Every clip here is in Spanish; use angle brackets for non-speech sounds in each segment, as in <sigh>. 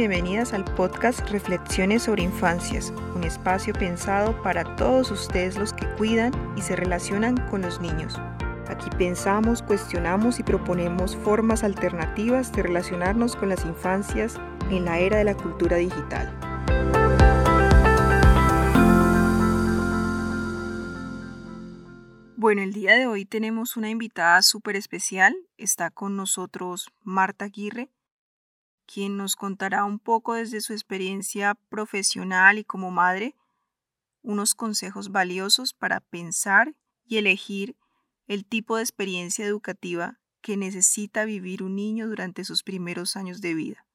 bienvenidas al podcast Reflexiones sobre Infancias, un espacio pensado para todos ustedes los que cuidan y se relacionan con los niños. Aquí pensamos, cuestionamos y proponemos formas alternativas de relacionarnos con las infancias en la era de la cultura digital. Bueno, el día de hoy tenemos una invitada súper especial. Está con nosotros Marta Aguirre, quien nos contará un poco desde su experiencia profesional y como madre unos consejos valiosos para pensar y elegir el tipo de experiencia educativa que necesita vivir un niño durante sus primeros años de vida.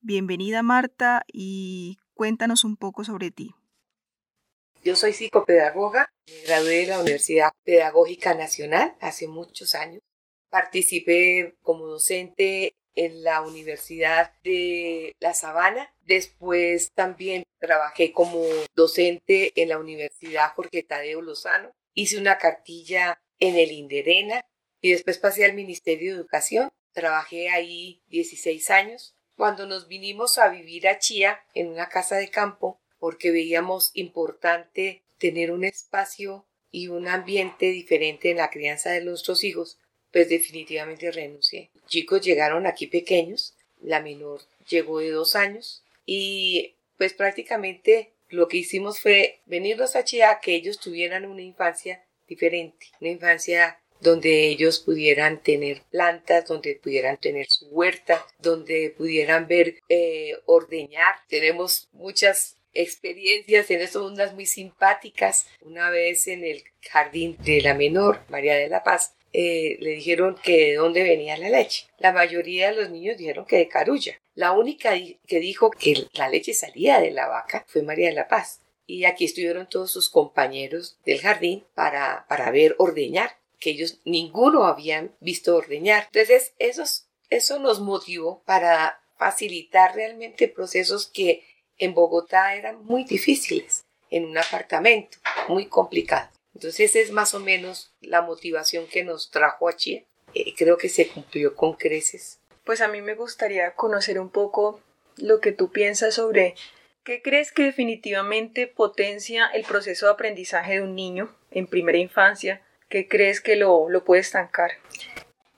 Bienvenida Marta y cuéntanos un poco sobre ti. Yo soy psicopedagoga, me gradué de la Universidad Pedagógica Nacional hace muchos años. Participé como docente en la Universidad de La Sabana. Después también trabajé como docente en la Universidad Jorge Tadeo Lozano. Hice una cartilla en el Inderena y después pasé al Ministerio de Educación. Trabajé ahí 16 años. Cuando nos vinimos a vivir a Chía, en una casa de campo, porque veíamos importante tener un espacio y un ambiente diferente en la crianza de nuestros hijos, pues definitivamente renuncié. Chicos llegaron aquí pequeños, la menor llegó de dos años y pues prácticamente lo que hicimos fue venirnos a Chía que ellos tuvieran una infancia diferente, una infancia donde ellos pudieran tener plantas, donde pudieran tener su huerta, donde pudieran ver eh, ordeñar. Tenemos muchas experiencias en eso, unas muy simpáticas. Una vez en el jardín de la menor, María de la Paz, eh, le dijeron que de dónde venía la leche. La mayoría de los niños dijeron que de Carulla. La única que dijo que la leche salía de la vaca fue María de la Paz y aquí estuvieron todos sus compañeros del jardín para, para ver ordeñar, que ellos ninguno habían visto ordeñar. Entonces, esos, eso nos motivó para facilitar realmente procesos que en Bogotá eran muy difíciles, en un apartamento, muy complicado. Entonces, es más o menos la motivación que nos trajo a Chile. Eh, creo que se cumplió con creces. Pues a mí me gustaría conocer un poco lo que tú piensas sobre ¿Qué crees que definitivamente potencia el proceso de aprendizaje de un niño en primera infancia? ¿Qué crees que lo, lo puede estancar?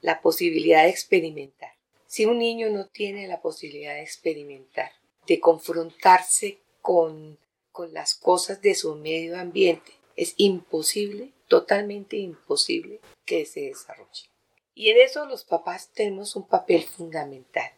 La posibilidad de experimentar. Si un niño no tiene la posibilidad de experimentar, de confrontarse con, con las cosas de su medio ambiente, es imposible, totalmente imposible que se desarrolle. Y en eso los papás tenemos un papel fundamental.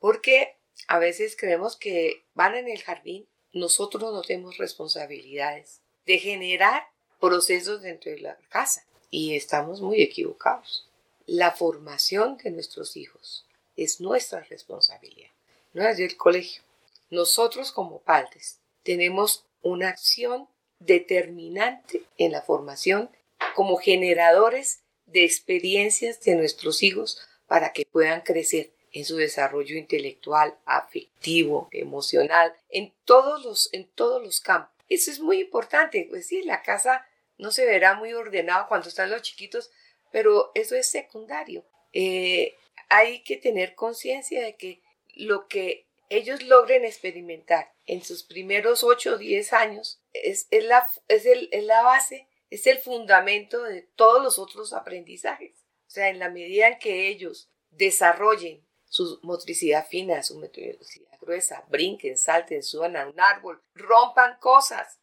Porque a veces creemos que van en el jardín, nosotros no tenemos responsabilidades de generar procesos dentro de la casa y estamos muy equivocados. La formación de nuestros hijos es nuestra responsabilidad, no es del colegio. Nosotros como padres tenemos una acción determinante en la formación como generadores de experiencias de nuestros hijos para que puedan crecer en su desarrollo intelectual, afectivo, emocional, en todos los, en todos los campos. Eso es muy importante, pues sí, la casa no se verá muy ordenada cuando están los chiquitos, pero eso es secundario. Eh, hay que tener conciencia de que lo que ellos logren experimentar en sus primeros 8 o 10 años es, la, es, es la base, es el fundamento de todos los otros aprendizajes. O sea, en la medida en que ellos desarrollen su motricidad fina, su motricidad gruesa, brinquen, salten, suban a un árbol, rompan cosas,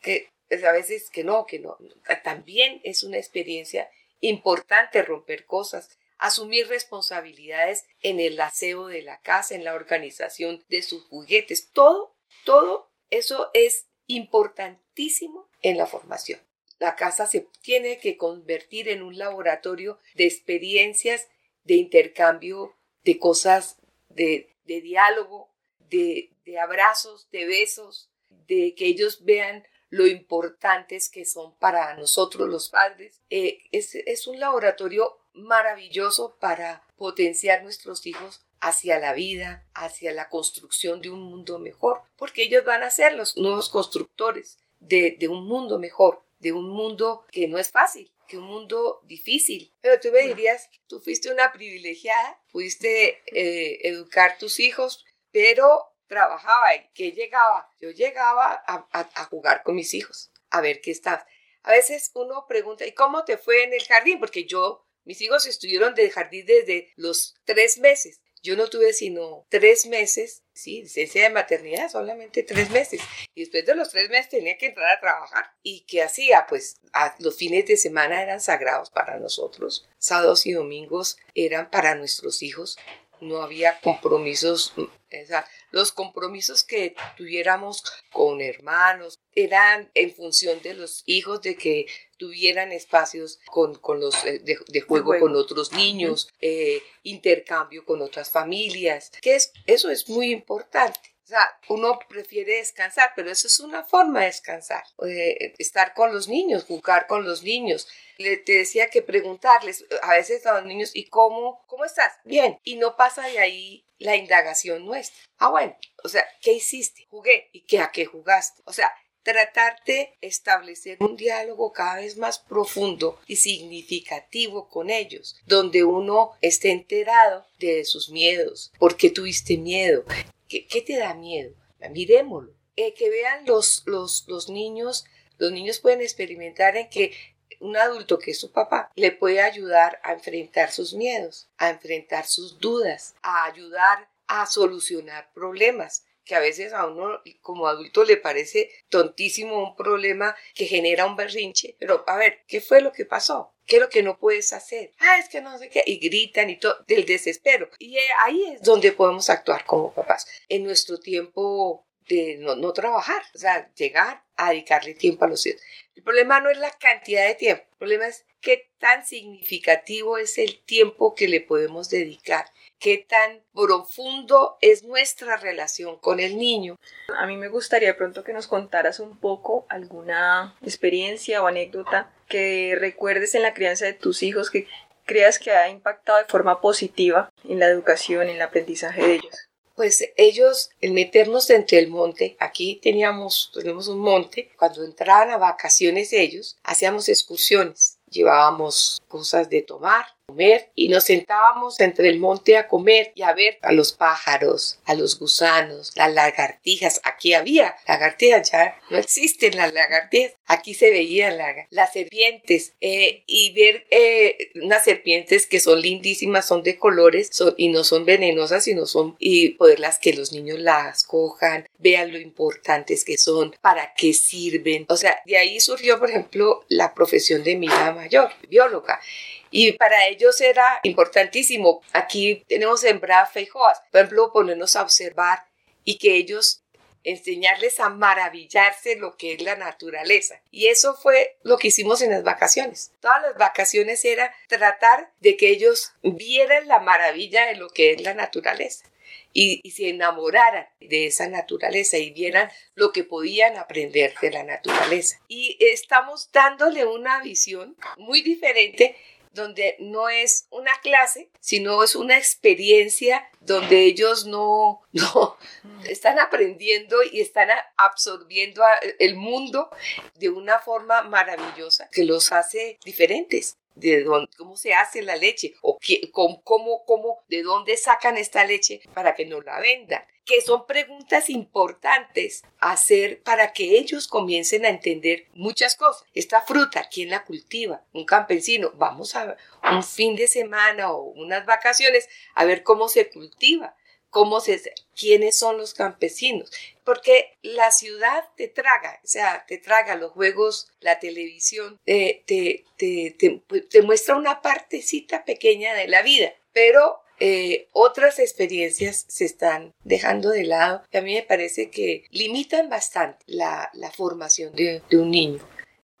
que pues, a veces que no, que no, también es una experiencia importante romper cosas, asumir responsabilidades en el aseo de la casa, en la organización de sus juguetes, todo, todo eso es importantísimo en la formación. La casa se tiene que convertir en un laboratorio de experiencias de intercambio de cosas de, diálogo, de, abrazos, de besos, de que ellos vean lo importantes que son para nosotros los padres. Eh, es, es un laboratorio maravilloso para potenciar nuestros hijos hacia la vida, hacia la construcción de un mundo mejor, porque ellos van a ser los nuevos constructores de, de un mundo mejor, de un mundo que no es fácil, que un mundo difícil. Pero tú me dirías, tú fuiste una privilegiada, pudiste eh, educar tus hijos, pero trabajaba y que llegaba, yo llegaba a, jugar con mis hijos, a ver qué estaba. A veces uno pregunta, ¿y cómo te fue en el jardín? Porque yo, mis hijos estuvieron del jardín desde los tres meses. Yo no tuve sino tres meses, sí, licencia de maternidad, solamente tres meses. Y después de los tres meses tenía que entrar a trabajar. ¿Y qué hacía? Pues los fines de semana eran sagrados para nosotros. Sábados y domingos eran para nuestros hijos. No había compromisos, o sea, los compromisos que tuviéramos con hermanos eran en función de los hijos, de que tuvieran espacios con, con los, eh, de, juego con otros niños, eh, intercambio con otras familias, que es, eso es muy importante. O sea, uno prefiere descansar, pero eso es una forma de descansar. Eh, estar con los niños, jugar con los niños. Le, te decía que preguntarles a veces a los niños, ¿y cómo, cómo estás? Bien. Y no pasa de ahí la indagación nuestra. Ah, bueno, o sea, ¿qué hiciste? Jugué. ¿Y qué a qué jugaste? O sea, tratar de establecer un diálogo cada vez más profundo y significativo con ellos, donde uno esté enterado de sus miedos. ¿Por qué tuviste miedo? ¿Qué, te da miedo? Miremoslo. Eh, que vean los, los, los niños, los niños pueden experimentar en que un adulto que es su papá le puede ayudar a enfrentar sus miedos, a enfrentar sus dudas, a ayudar a solucionar problemas que a veces a uno como adulto le parece tontísimo un problema que genera un berrinche, pero a ver, ¿qué fue lo que pasó? ¿Qué es lo que no puedes hacer? Ah, es que no sé qué. Y gritan y todo, del desespero. Y eh, ahí es donde podemos actuar como papás. En nuestro tiempo de no, no trabajar, o sea, llegar a dedicarle tiempo a los hijos. El problema no es la cantidad de tiempo, el problema es qué tan significativo es el tiempo que le podemos dedicar, qué tan profundo es nuestra relación con el niño. A mí me gustaría pronto que nos contaras un poco alguna experiencia o anécdota que recuerdes en la crianza de tus hijos que creas que ha impactado de forma positiva en la educación, en el aprendizaje de ellos pues ellos, el meternos entre el monte, aquí teníamos, tenemos un monte, cuando entraban a vacaciones ellos, hacíamos excursiones, llevábamos cosas de tomar, comer y nos sentábamos entre el monte a comer y a ver a los pájaros, a los gusanos, las lagartijas. Aquí había lagartijas, ya no existen las lagartijas. Aquí se veían las serpientes eh, y ver eh, unas serpientes que son lindísimas, son de colores y no son venenosas, sino son y poderlas que los niños las cojan, vean lo importantes que son, para qué sirven. O sea, de ahí surgió, por ejemplo, la profesión de mi hija mayor, bióloga. Y para ellos era importantísimo. Aquí tenemos sembradas feijoas. Por ejemplo, ponernos a observar y que ellos enseñarles a maravillarse lo que es la naturaleza. Y eso fue lo que hicimos en las vacaciones. Todas las vacaciones era tratar de que ellos vieran la maravilla de lo que es la naturaleza. Y, y, se enamoraran de esa naturaleza y vieran lo que podían aprender de la naturaleza. Y estamos dándole una visión muy diferente donde no es una clase, sino es una experiencia donde ellos no, <laughs> no están aprendiendo y están absorbiendo el mundo de una forma maravillosa que los hace diferentes de dónde, cómo se hace la leche o qué, cómo, cómo, de dónde sacan esta leche para que nos la vendan que son preguntas importantes hacer para que ellos comiencen a entender muchas cosas. Esta fruta, ¿quién la cultiva? Un campesino. Vamos a un fin de semana o unas vacaciones a ver cómo se cultiva, cómo se, quiénes son los campesinos. Porque la ciudad te traga, o sea, te traga los juegos, la televisión, te, te, te, te muestra una partecita pequeña de la vida. Pero eh, otras experiencias se están dejando de lado y a mí me parece que limitan bastante la, formación de, un niño.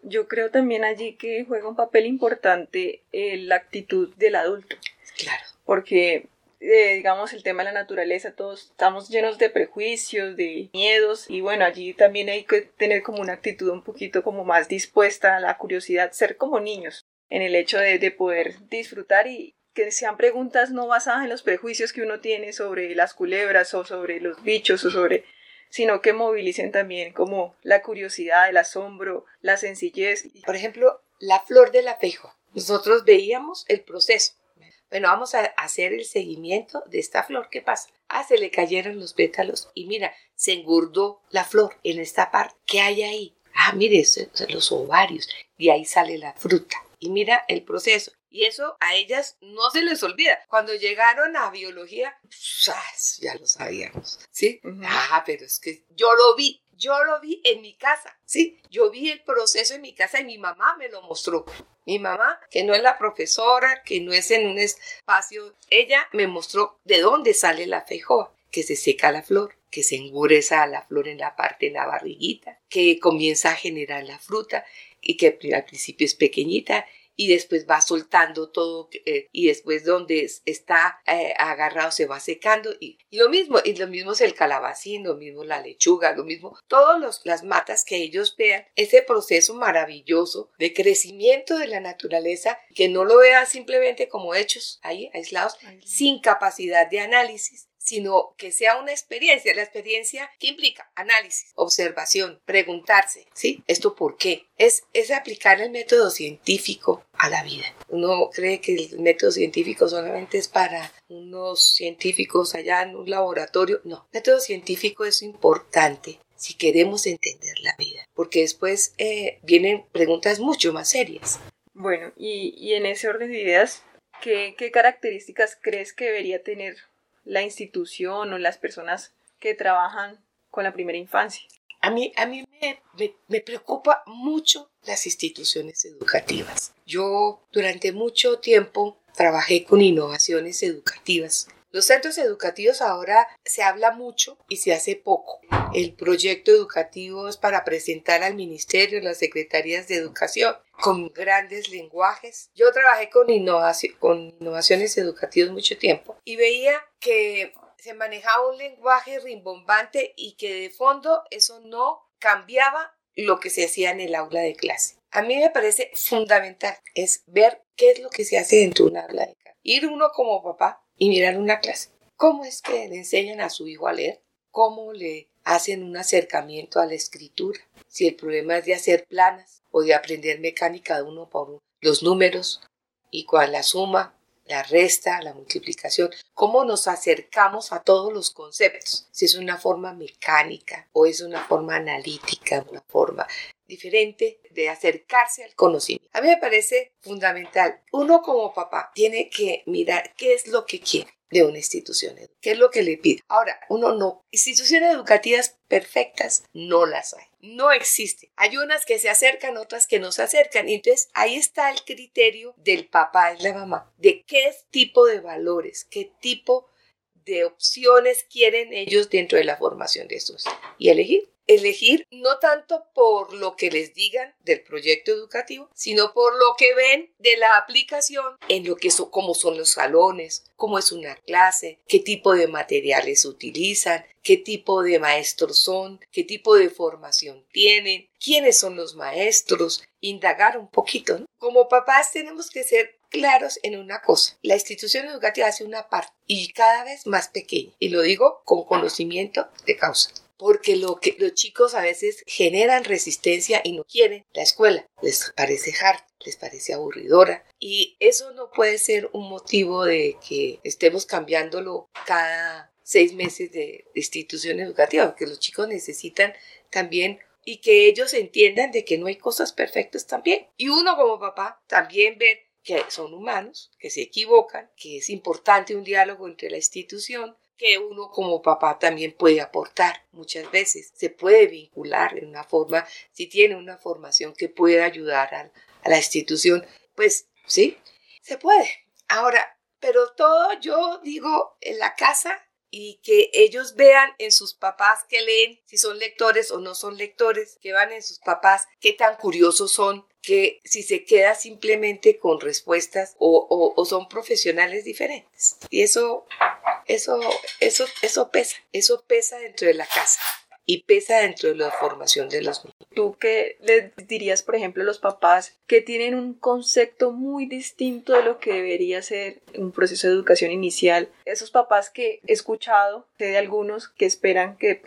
Yo creo también allí que juega un papel importante eh, la actitud del adulto. Claro. Porque eh, digamos, el tema de la naturaleza, todos estamos llenos de prejuicios, de miedos, y bueno, allí también hay que tener como una actitud un poquito como más dispuesta a la curiosidad, ser como niños, en el hecho de, de poder disfrutar y, que sean preguntas no basadas en los prejuicios que uno tiene sobre las culebras o sobre los bichos o sobre sino que movilicen también como la curiosidad, el asombro, la sencillez. Por ejemplo, la flor del apejo. Nosotros veíamos el proceso. Bueno, vamos a hacer el seguimiento de esta flor. ¿Qué pasa? Ah, se le cayeron los pétalos y mira, se engordó la flor en esta parte. ¿Qué hay ahí? Ah, mire, son los ovarios. Y ahí sale la fruta. Y mira el proceso. Y eso a ellas no se les olvida. Cuando llegaron a biología, ya lo sabíamos, ¿sí? Ah, pero es que yo lo vi, yo lo vi en mi casa, ¿sí? Yo vi el proceso en mi casa y mi mamá me lo mostró. Mi mamá, que no es la profesora, que no es en un espacio, ella me mostró de dónde sale la feijoa, que se seca la flor, que se engureza la flor en la parte de la barriguita, que comienza a generar la fruta y que al principio es pequeñita y después va soltando todo eh, y después donde está eh, agarrado se va secando y, lo mismo y lo mismo es el calabacín lo mismo la lechuga lo mismo todas las matas que ellos vean ese proceso maravilloso de crecimiento de la naturaleza que no lo vean simplemente como hechos ahí aislados sin capacidad de análisis sino que sea una experiencia. La experiencia que implica análisis, observación, preguntarse, ¿sí? ¿Esto por qué? Es, es aplicar el método científico a la vida. Uno cree que el método científico solamente es para unos científicos allá en un laboratorio. No, el método científico es importante si queremos entender la vida, porque después eh, vienen preguntas mucho más serias. Bueno, y, y en ese orden de ideas, ¿qué, ¿qué características crees que debería tener la institución o las personas que trabajan con la primera infancia? A mí, a mí me, me, preocupa mucho las instituciones educativas. Yo durante mucho tiempo trabajé con innovaciones educativas. Los centros educativos ahora se habla mucho y se hace poco. El proyecto educativo es para presentar al ministerio, las secretarías de educación, con grandes lenguajes. Yo trabajé con, innovaciones educativas mucho tiempo y veía que se manejaba un lenguaje rimbombante y que de fondo eso no cambiaba lo que se hacía en el aula de clase. A mí me parece fundamental es ver qué es lo que se hace dentro de un aula de clase. Ir uno como papá y mirar una clase. ¿Cómo es que le enseñan a su hijo a leer? ¿Cómo le hacen un acercamiento a la escritura? Si el problema es de hacer planas de aprender mecánica de uno por uno, los números y cuál la suma la resta, la multiplicación, cómo nos acercamos a todos los conceptos, si es una forma mecánica o es una forma analítica, una forma diferente de acercarse al conocimiento. A mí me parece fundamental. Uno como papá tiene que mirar qué es lo que quiere de una institución ¿Qué es lo que le pide? Ahora, uno no. Instituciones educativas perfectas no las hay. No existen. Hay unas que se acercan, otras que no se acercan. entonces ahí está el criterio del papá y la mamá. De qué tipo de valores, qué tipo de opciones quieren ellos dentro de la formación de sus. Y elegir elegir no tanto por lo que les digan del proyecto educativo, sino por lo que ven de la aplicación en lo que son, cómo son los salones, cómo es una clase, qué tipo de materiales utilizan, qué tipo de maestros son, qué tipo de formación tienen, quiénes son los maestros, indagar un poquito. Como papás tenemos que ser claros en una cosa. La institución educativa hace una parte y cada vez más pequeña. Y lo digo con conocimiento de causa porque lo que los chicos a veces generan resistencia y no quieren la escuela. Les parece hard, les parece aburridora y eso no puede ser un motivo de que estemos cambiándolo cada seis meses de, institución educativa, porque los chicos necesitan también y que ellos entiendan de que no hay cosas perfectas también. Y uno como papá también ver que son humanos, que se equivocan, que es importante un diálogo entre la institución, que uno como papá también puede aportar muchas veces. Se puede vincular en una forma, si tiene una formación que pueda ayudar a, la institución, pues sí, se puede. Ahora, pero todo yo digo en la casa y que ellos vean en sus papás que leen, si son lectores o no son lectores, que van en sus papás qué tan curiosos son, que si se queda simplemente con respuestas o, o son profesionales diferentes. Y eso eso, eso, eso pesa, eso pesa dentro de la casa y pesa dentro de la formación de los niños. ¿Tú qué le dirías, por ejemplo, a los papás que tienen un concepto muy distinto de lo que debería ser un proceso de educación inicial? Esos papás que he escuchado, sé de algunos que esperan que,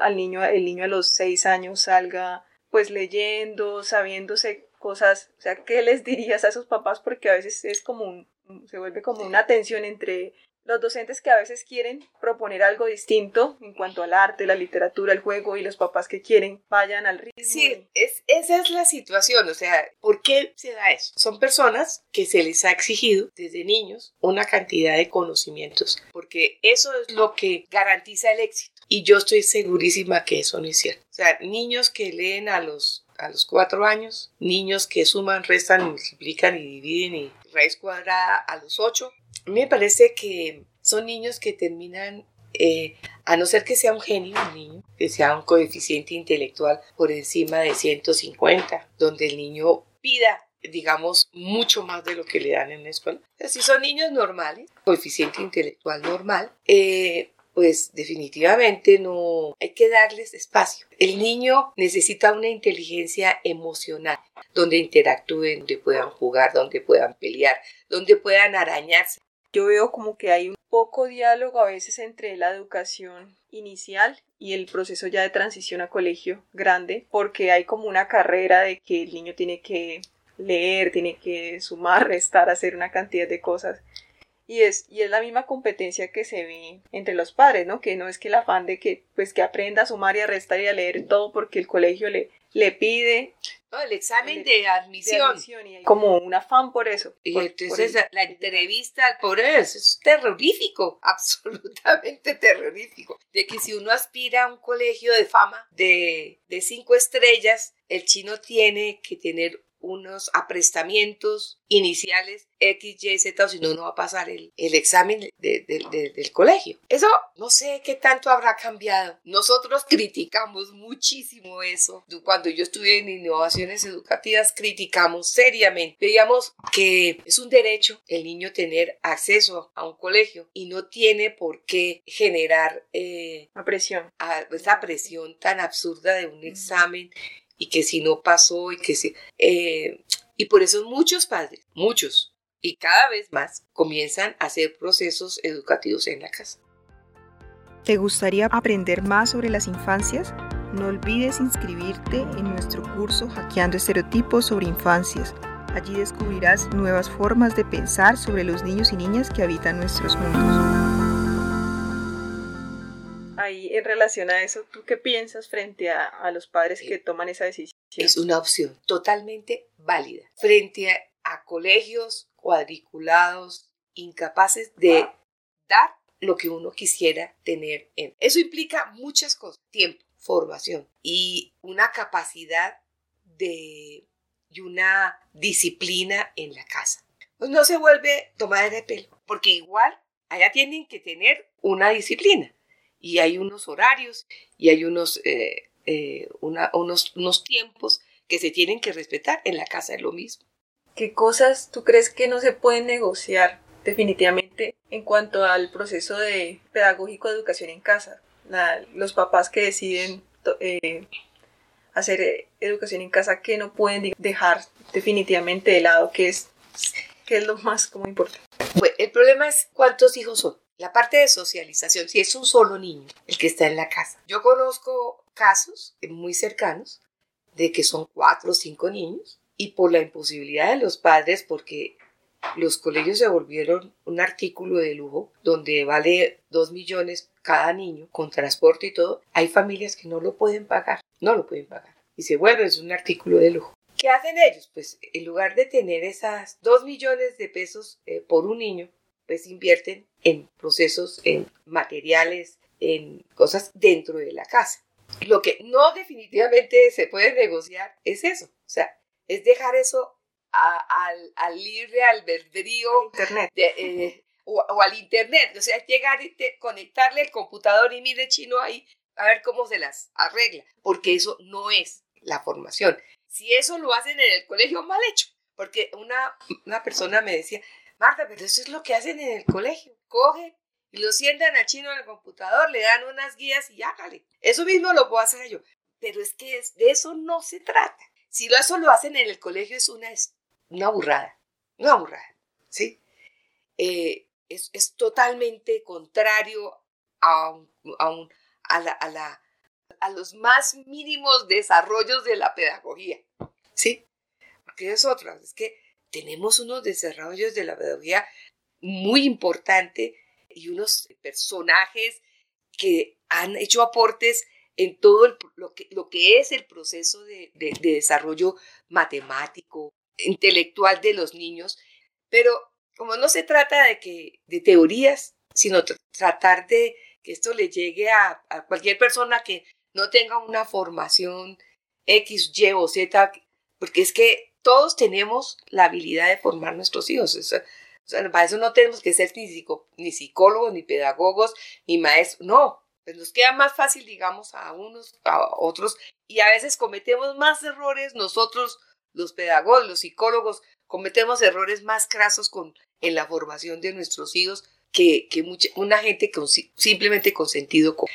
al niño, el niño a los seis años salga pues leyendo, sabiéndose cosas, o sea, ¿qué les dirías a esos papás? Porque a veces es como un Se vuelve como una tensión entre los docentes que a veces quieren proponer algo distinto en cuanto al arte, la literatura, el juego y los papás que quieren vayan al ritmo. Sí, es, esa es la situación, o sea, ¿por qué se da eso? Son personas que se les ha exigido desde niños una cantidad de conocimientos, porque eso es lo que garantiza el éxito. Y yo estoy segurísima que eso no es cierto. O sea, niños que leen a los a los cuatro años, niños que suman, restan, multiplican y dividen y raíz cuadrada a los ocho, me parece que son niños que terminan, eh, a no ser que sea un genio, un niño, que sea un coeficiente intelectual por encima de 150, donde el niño pida digamos, mucho más de lo que le dan en la escuela. si son niños normales, coeficiente intelectual normal, eh, pues definitivamente no hay que darles espacio. El niño necesita una inteligencia emocional, donde interactúen, donde puedan jugar, donde puedan pelear, donde puedan arañarse yo veo como que hay un poco diálogo a veces entre la educación inicial y el proceso ya de transición a colegio grande, porque hay como una carrera de que el niño tiene que leer, tiene que sumar, <laughs> restar, hacer una cantidad de cosas. Y es, y es la misma competencia que se ve entre los padres, ¿no? Que no es que el afán de que, pues, que aprenda a sumar y a restar y a leer todo porque el colegio le, le pide el examen de admisión. como un afán por eso. Y entonces la entrevista al pobre es terrorífico, <laughs> absolutamente terrorífico. De que si uno aspira a un colegio de fama de, de cinco estrellas, el chino tiene que tener unos aprestamientos iniciales X, Y, Z, o si no, no va a pasar el, examen del colegio. Eso no sé qué tanto habrá cambiado. Nosotros criticamos muchísimo eso. Cuando yo estuve en innovaciones educativas, criticamos seriamente. Veíamos que es un derecho el niño tener acceso a un colegio y no tiene por qué generar eh, presión. esa presión tan absurda de un examen y que si no pasó y que si... Eh, y por eso muchos padres, muchos, y cada vez más, comienzan a hacer procesos educativos en la casa. ¿Te gustaría aprender más sobre las infancias? No olvides inscribirte en nuestro curso Hackeando Estereotipos sobre Infancias. Allí descubrirás nuevas formas de pensar sobre los niños y niñas que habitan nuestros mundos ahí en relación a eso, ¿tú qué piensas frente a, los padres que toman esa decisión? Es una opción totalmente válida. Frente a, colegios cuadriculados, incapaces de dar lo que uno quisiera tener en. Eso implica muchas cosas, tiempo, formación y una capacidad de y una disciplina en la casa. Pues no se vuelve tomar de pelo, porque igual allá tienen que tener una disciplina y hay unos horarios y hay unos, eh, eh, unos, unos tiempos que se tienen que respetar. En la casa es lo mismo. ¿Qué cosas tú crees que no se pueden negociar definitivamente en cuanto al proceso de pedagógico de educación en casa? los papás que deciden eh, hacer educación en casa que no pueden dejar definitivamente de lado, que es, que es lo más como importante. Bueno, el problema es cuántos hijos son. La parte de socialización, si es un solo niño el que está en la casa. Yo conozco casos muy cercanos de que son cuatro o cinco niños y por la imposibilidad de los padres, porque los colegios se volvieron un artículo de lujo donde vale dos millones cada niño con transporte y todo, hay familias que no lo pueden pagar, no lo pueden pagar y se vuelve un artículo de lujo. ¿Qué hacen ellos? Pues en lugar de tener esas dos millones de pesos eh, por un niño, pues invierten en procesos, en materiales, en cosas dentro de la casa. Lo que no definitivamente se puede negociar es eso, o sea, es dejar eso al, libre albedrío internet. Eh, o, al internet, o sea, llegar y conectarle el computador y mire chino ahí a ver cómo se las arregla, porque eso no es la formación. Si eso lo hacen en el colegio, mal hecho, porque una, una persona me decía, Marta, pero eso es lo que hacen en el colegio. Cogen y lo sientan a chino en el computador, le dan unas guías y hágale. Eso mismo lo puedo hacer yo. Pero es que de eso no se trata. Si eso lo hacen en el colegio es una, una burrada. Una burrada. ¿Sí? Eh, es, totalmente contrario a, a, la, a los más mínimos desarrollos de la pedagogía. ¿Sí? Porque es otra. Es que tenemos unos desarrollos de la pedagogía muy importante y unos personajes que han hecho aportes en todo lo, que, lo, que, es el proceso de, desarrollo matemático, intelectual de los niños, pero como no se trata de, que, de teorías, sino tratar de que esto le llegue a, cualquier persona que no tenga una formación X, Y o Z, porque es que todos tenemos la habilidad de formar nuestros hijos. para eso no tenemos que ser ni, psicólogos, ni pedagogos, ni maestros. No, pues nos queda más fácil, digamos, a unos, a otros, y a veces cometemos más errores nosotros, los pedagogos, los psicólogos, cometemos errores más crasos con, en la formación de nuestros hijos que, que mucha, una gente con, simplemente con sentido común.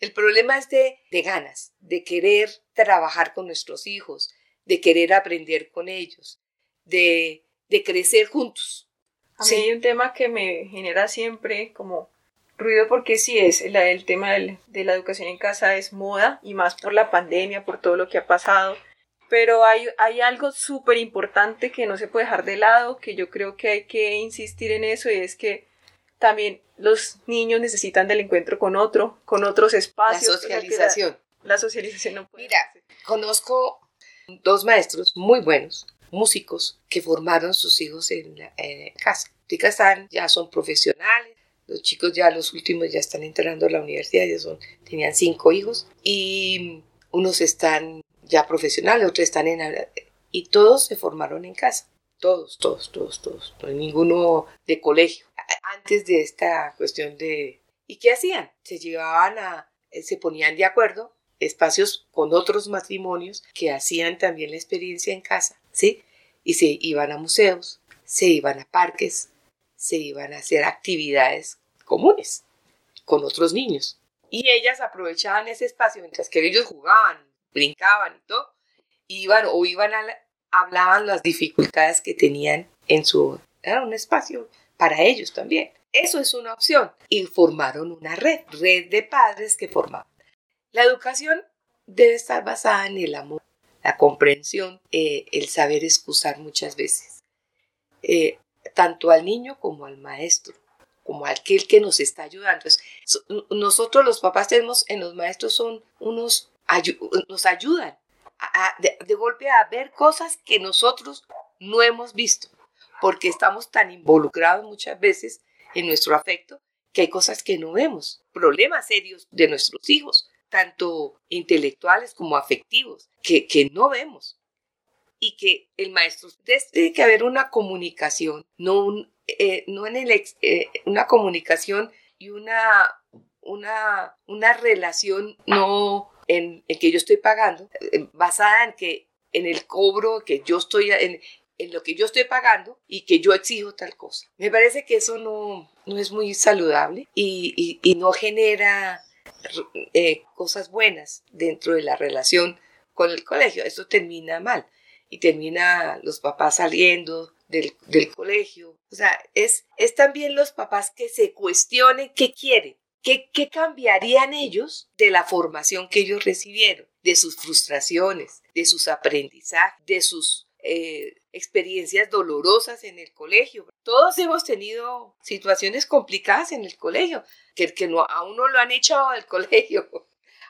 El problema es de ganas, de querer trabajar con nuestros hijos, de querer aprender con ellos, de, de crecer juntos. A mí hay un tema que me genera siempre como ruido porque sí es el, el tema de la educación en casa es moda y más por la pandemia, por todo lo que ha pasado. Pero hay, hay algo súper importante que no se puede dejar de lado, que yo creo que hay que insistir en eso y es que también los niños necesitan del encuentro con otro, con otros espacios. La socialización. la, socialización no puede Mira, conozco dos maestros muy buenos, músicos, que formaron sus hijos en, la, casa. Chicas están, ya son profesionales, los chicos ya los últimos ya están entrando a la universidad, ya son, tenían cinco hijos y unos están ya profesionales, otros están en... Y todos se formaron en casa. Todos, todos, todos, todos. No hay ninguno de colegio antes de esta cuestión de... ¿Y qué hacían? Se llevaban a... Eh, se ponían de acuerdo espacios con otros matrimonios que hacían también la experiencia en casa, ¿sí? Y se iban a museos, se iban a parques, se iban a hacer actividades comunes con otros niños. Y ellas aprovechaban ese espacio mientras que ellos jugaban, brincaban y todo, iban o iban a hablaban las dificultades que tenían en su era un espacio para ellos también. Eso es una opción. Y formaron una red, red de padres que formaban. La educación debe estar basada en el amor, la comprensión, eh, el saber excusar muchas veces, eh, tanto al niño como al maestro, como aquel que nos está ayudando. nosotros los papás tenemos en los maestros son unos, nos ayudan de golpe a ver cosas que nosotros no hemos visto porque estamos tan involucrados muchas veces en nuestro afecto que hay cosas que no vemos, problemas serios de nuestros hijos, tanto intelectuales como afectivos, que, que no vemos. Y que el maestro, tiene que haber una comunicación, no, eh, no en el, eh, una comunicación y una, una, una relación no en, en, que yo estoy pagando, eh, basada en que en el cobro que yo estoy en, en lo que yo estoy pagando y que yo exijo tal cosa. Me parece que eso no, no es muy saludable y, y, no genera eh, cosas buenas dentro de la relación con el colegio. Esto termina mal y termina los papás saliendo del, del colegio. O sea, es, es también los papás que se cuestionen qué quieren. ¿Qué, ¿Qué cambiarían ellos de la formación que ellos recibieron? De sus frustraciones, de sus aprendizajes, de sus eh, experiencias dolorosas en el colegio. Todos hemos tenido situaciones complicadas en el colegio, que, que no, a uno lo han echado del <laughs> colegio,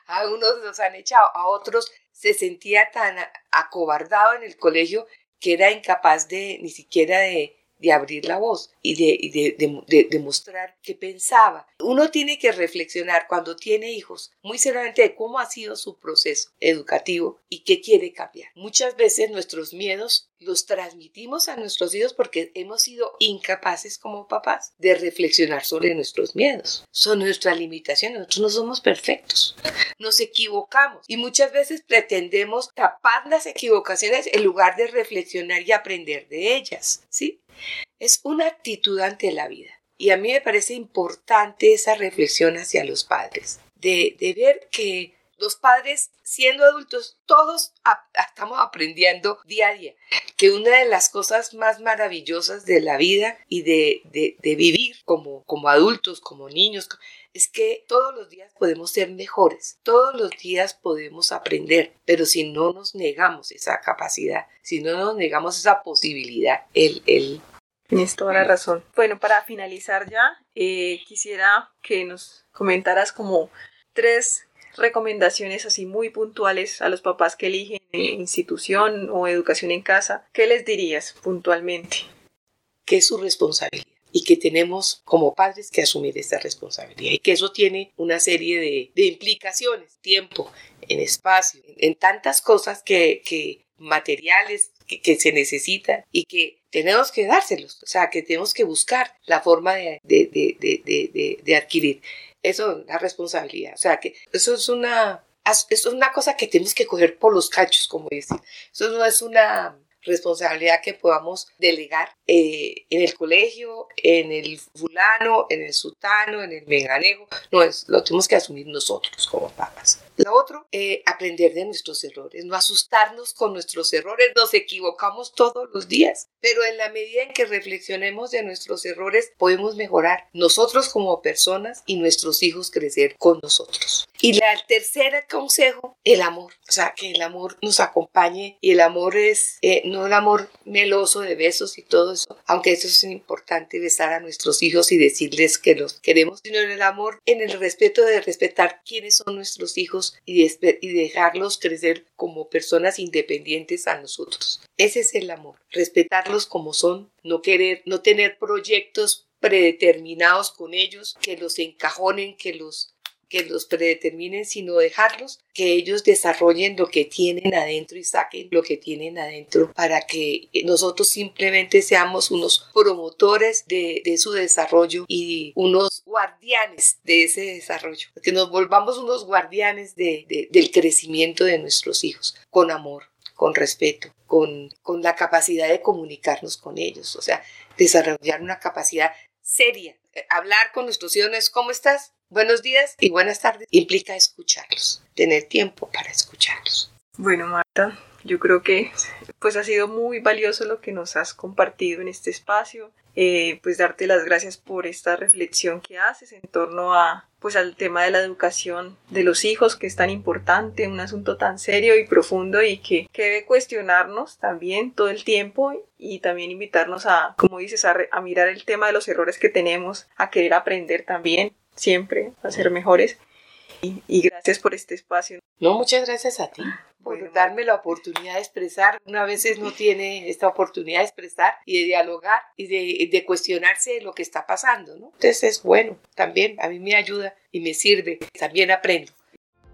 a unos los han echado, a otros se sentía tan acobardado en el colegio que era incapaz de ni siquiera de, de abrir la voz y de, de, de, mostrar qué pensaba. Uno tiene que reflexionar cuando tiene hijos muy seriamente de cómo ha sido su proceso educativo y qué quiere cambiar. Muchas veces nuestros miedos los transmitimos a nuestros hijos porque hemos sido incapaces como papás de reflexionar sobre nuestros miedos. Son nuestras limitaciones. Nosotros no somos perfectos. Nos equivocamos y muchas veces pretendemos tapar las equivocaciones en lugar de reflexionar y aprender de ellas. ¿Sí? Es una actitud ante la vida. Y a mí me parece importante esa reflexión hacia los padres, de, ver que los padres siendo adultos, todos estamos aprendiendo día a día. Que una de las cosas más maravillosas de la vida y de, de, vivir como, como adultos, como niños, es que todos los días podemos ser mejores, todos los días podemos aprender, pero si no nos negamos esa capacidad, si no nos negamos esa posibilidad, el, el Tienes toda la razón. Bueno, para finalizar ya, eh, quisiera que nos comentaras como tres recomendaciones así muy puntuales a los papás que eligen institución o educación en casa. ¿Qué les dirías puntualmente? Que es su responsabilidad y que tenemos como padres que asumir esta responsabilidad y que eso tiene una serie de, implicaciones, tiempo, en espacio, en, tantas cosas que, que materiales que, se necesitan y que tenemos que dárselos, o sea, que tenemos que buscar la forma de, de, de, de adquirir. Eso es responsabilidad, o sea, que eso es una, eso es una cosa que tenemos que coger por los cachos, como decir. Eso no es una responsabilidad que podamos delegar eh, en el colegio, en el fulano, en el sultano, en el meganego. No, es, lo tenemos que asumir nosotros como papás. Lo otro, eh, aprender de nuestros errores, no asustarnos con nuestros errores, nos equivocamos todos los días, pero en la medida en que reflexionemos de nuestros errores, podemos mejorar nosotros como personas y nuestros hijos crecer con nosotros. Y la tercera consejo, el amor, o sea, que el amor nos acompañe y el amor es eh, no el amor meloso de besos y todo eso, aunque eso es importante besar a nuestros hijos y decirles que los queremos, sino en el amor, en el respeto de respetar quiénes son nuestros hijos y, dejarlos crecer como personas independientes a nosotros. Ese es el amor, respetarlos como son, no querer, no tener proyectos predeterminados con ellos que los encajonen, que los que los predeterminen, sino dejarlos que ellos desarrollen lo que tienen adentro y saquen lo que tienen adentro para que nosotros simplemente seamos unos promotores de, su desarrollo y unos guardianes de ese desarrollo, que nos volvamos unos guardianes del crecimiento de nuestros hijos con amor, con respeto, con, con la capacidad de comunicarnos con ellos, o sea, desarrollar una capacidad seria. Eh, hablar con nuestros hijos, ¿cómo estás? Buenos días y buenas tardes implica escucharlos, tener tiempo para escucharlos. Bueno, Marta, yo creo que pues ha sido muy valioso lo que nos has compartido en este espacio. Eh, pues darte las gracias por esta reflexión que haces en torno a pues al tema de la educación de los hijos que es tan importante, un asunto tan serio y profundo y que, que debe cuestionarnos también todo el tiempo y también invitarnos a, como dices, a, a mirar el tema de los errores que tenemos, a querer aprender también siempre a ser mejores. Y, gracias por este espacio. No, muchas gracias a ti por darme la oportunidad de expresar. Una veces no tiene esta oportunidad de expresar y de dialogar y de, de cuestionarse lo que está pasando, ¿no? Entonces es bueno, también a mí me ayuda y me sirve, también aprendo.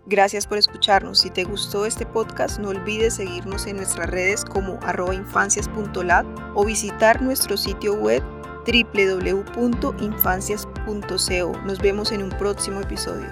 Gracias por escucharnos. Si te gustó este podcast, no olvides seguirnos en nuestras redes como arroba o visitar nuestro sitio web www.infancias.co. Nos vemos en un próximo episodio.